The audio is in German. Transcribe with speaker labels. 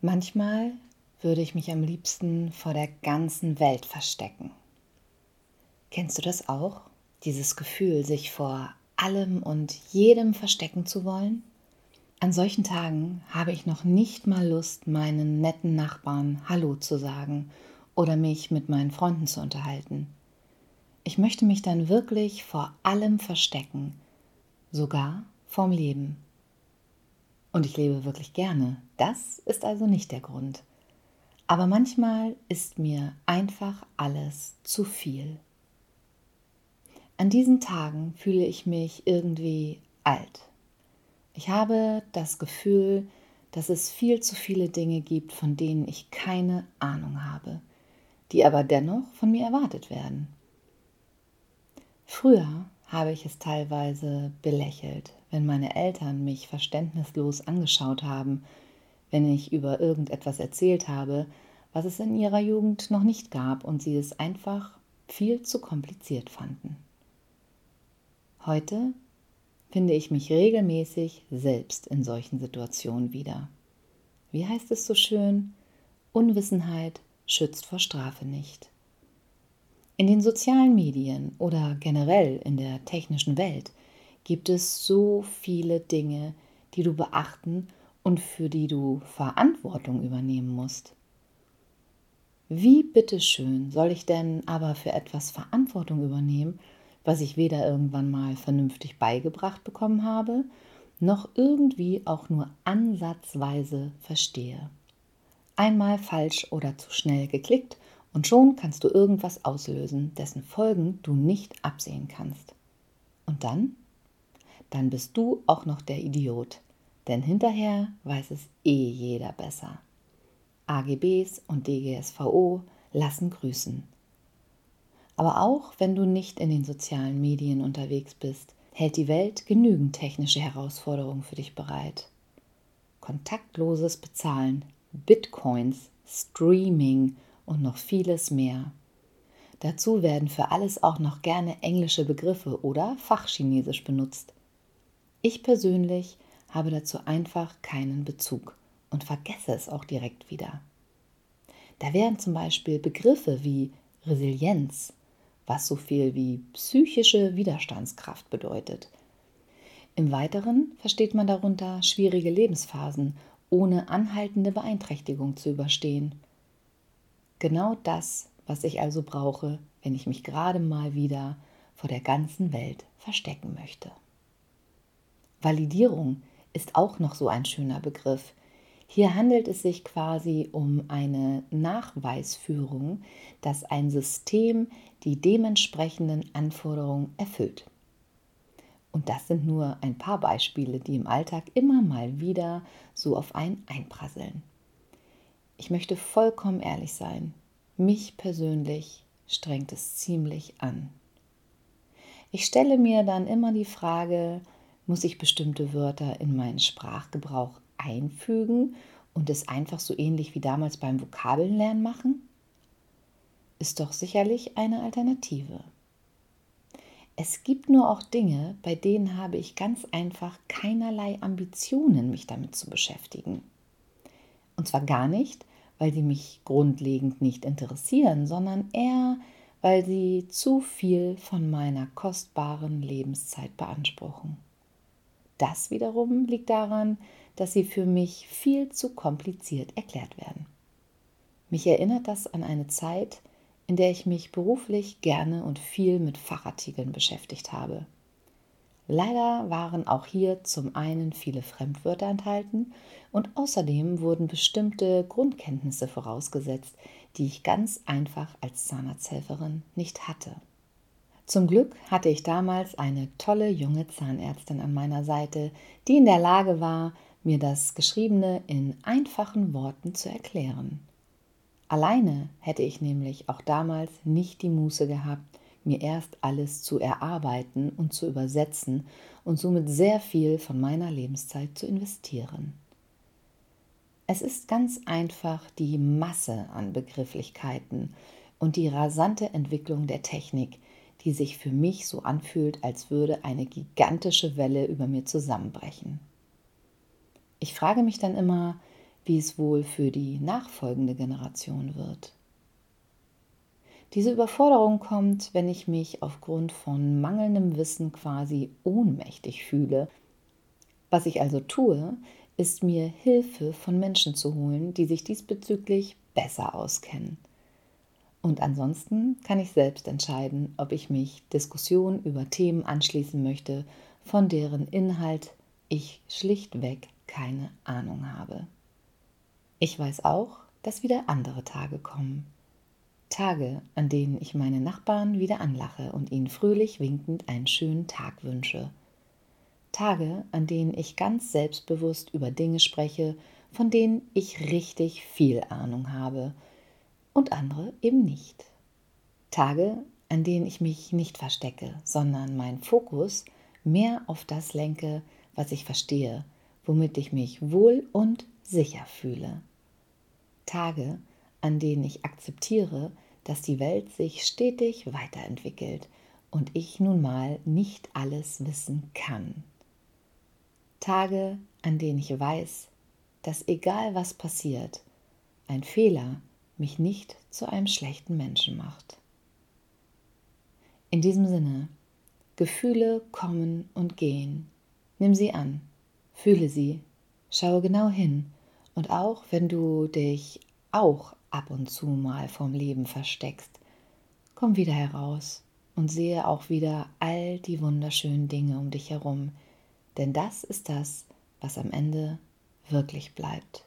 Speaker 1: Manchmal würde ich mich am liebsten vor der ganzen Welt verstecken. Kennst du das auch? Dieses Gefühl, sich vor allem und jedem verstecken zu wollen? An solchen Tagen habe ich noch nicht mal Lust, meinen netten Nachbarn Hallo zu sagen oder mich mit meinen Freunden zu unterhalten. Ich möchte mich dann wirklich vor allem verstecken, sogar vorm Leben. Und ich lebe wirklich gerne. Das ist also nicht der Grund. Aber manchmal ist mir einfach alles zu viel. An diesen Tagen fühle ich mich irgendwie alt. Ich habe das Gefühl, dass es viel zu viele Dinge gibt, von denen ich keine Ahnung habe, die aber dennoch von mir erwartet werden. Früher habe ich es teilweise belächelt, wenn meine Eltern mich verständnislos angeschaut haben, wenn ich über irgendetwas erzählt habe, was es in ihrer Jugend noch nicht gab und sie es einfach viel zu kompliziert fanden. Heute finde ich mich regelmäßig selbst in solchen Situationen wieder. Wie heißt es so schön? Unwissenheit schützt vor Strafe nicht. In den sozialen Medien oder generell in der technischen Welt gibt es so viele Dinge, die du beachten und für die du Verantwortung übernehmen musst. Wie bitteschön soll ich denn aber für etwas Verantwortung übernehmen, was ich weder irgendwann mal vernünftig beigebracht bekommen habe, noch irgendwie auch nur ansatzweise verstehe. Einmal falsch oder zu schnell geklickt und schon kannst du irgendwas auslösen, dessen Folgen du nicht absehen kannst. Und dann? Dann bist du auch noch der Idiot, denn hinterher weiß es eh jeder besser. AGBs und DGSVO lassen grüßen. Aber auch wenn du nicht in den sozialen Medien unterwegs bist, hält die Welt genügend technische Herausforderungen für dich bereit. Kontaktloses Bezahlen, Bitcoins, Streaming und noch vieles mehr. Dazu werden für alles auch noch gerne englische Begriffe oder Fachchinesisch benutzt. Ich persönlich habe dazu einfach keinen Bezug und vergesse es auch direkt wieder. Da wären zum Beispiel Begriffe wie Resilienz, was so viel wie psychische Widerstandskraft bedeutet. Im Weiteren versteht man darunter schwierige Lebensphasen ohne anhaltende Beeinträchtigung zu überstehen. Genau das, was ich also brauche, wenn ich mich gerade mal wieder vor der ganzen Welt verstecken möchte. Validierung ist auch noch so ein schöner Begriff, hier handelt es sich quasi um eine Nachweisführung, dass ein System die dementsprechenden Anforderungen erfüllt. Und das sind nur ein paar Beispiele, die im Alltag immer mal wieder so auf einen einprasseln. Ich möchte vollkommen ehrlich sein. Mich persönlich strengt es ziemlich an. Ich stelle mir dann immer die Frage, muss ich bestimmte Wörter in meinen Sprachgebrauch einfügen und es einfach so ähnlich wie damals beim Vokabelnlernen machen? Ist doch sicherlich eine Alternative. Es gibt nur auch Dinge, bei denen habe ich ganz einfach keinerlei Ambitionen, mich damit zu beschäftigen. Und zwar gar nicht, weil sie mich grundlegend nicht interessieren, sondern eher, weil sie zu viel von meiner kostbaren Lebenszeit beanspruchen. Das wiederum liegt daran, dass sie für mich viel zu kompliziert erklärt werden. Mich erinnert das an eine Zeit, in der ich mich beruflich gerne und viel mit Fachartikeln beschäftigt habe. Leider waren auch hier zum einen viele Fremdwörter enthalten und außerdem wurden bestimmte Grundkenntnisse vorausgesetzt, die ich ganz einfach als Zahnarzthelferin nicht hatte. Zum Glück hatte ich damals eine tolle junge Zahnärztin an meiner Seite, die in der Lage war, mir das Geschriebene in einfachen Worten zu erklären. Alleine hätte ich nämlich auch damals nicht die Muße gehabt, mir erst alles zu erarbeiten und zu übersetzen und somit sehr viel von meiner Lebenszeit zu investieren. Es ist ganz einfach die Masse an Begrifflichkeiten und die rasante Entwicklung der Technik, die sich für mich so anfühlt, als würde eine gigantische Welle über mir zusammenbrechen. Ich frage mich dann immer, wie es wohl für die nachfolgende Generation wird. Diese Überforderung kommt, wenn ich mich aufgrund von mangelndem Wissen quasi ohnmächtig fühle. Was ich also tue, ist mir Hilfe von Menschen zu holen, die sich diesbezüglich besser auskennen. Und ansonsten kann ich selbst entscheiden, ob ich mich Diskussionen über Themen anschließen möchte, von deren Inhalt ich schlichtweg keine Ahnung habe. Ich weiß auch, dass wieder andere Tage kommen. Tage, an denen ich meine Nachbarn wieder anlache und ihnen fröhlich winkend einen schönen Tag wünsche Tage, an denen ich ganz selbstbewusst über Dinge spreche, von denen ich richtig viel Ahnung habe und andere eben nicht. Tage, an denen ich mich nicht verstecke, sondern meinen Fokus mehr auf das lenke, was ich verstehe, womit ich mich wohl und sicher fühle. Tage, an denen ich akzeptiere, dass die Welt sich stetig weiterentwickelt und ich nun mal nicht alles wissen kann. Tage, an denen ich weiß, dass egal was passiert, ein Fehler mich nicht zu einem schlechten Menschen macht. In diesem Sinne, Gefühle kommen und gehen. Nimm sie an, fühle sie, schaue genau hin und auch wenn du dich auch ab und zu mal vom Leben versteckst, komm wieder heraus und sehe auch wieder all die wunderschönen Dinge um dich herum, denn das ist das, was am Ende wirklich bleibt.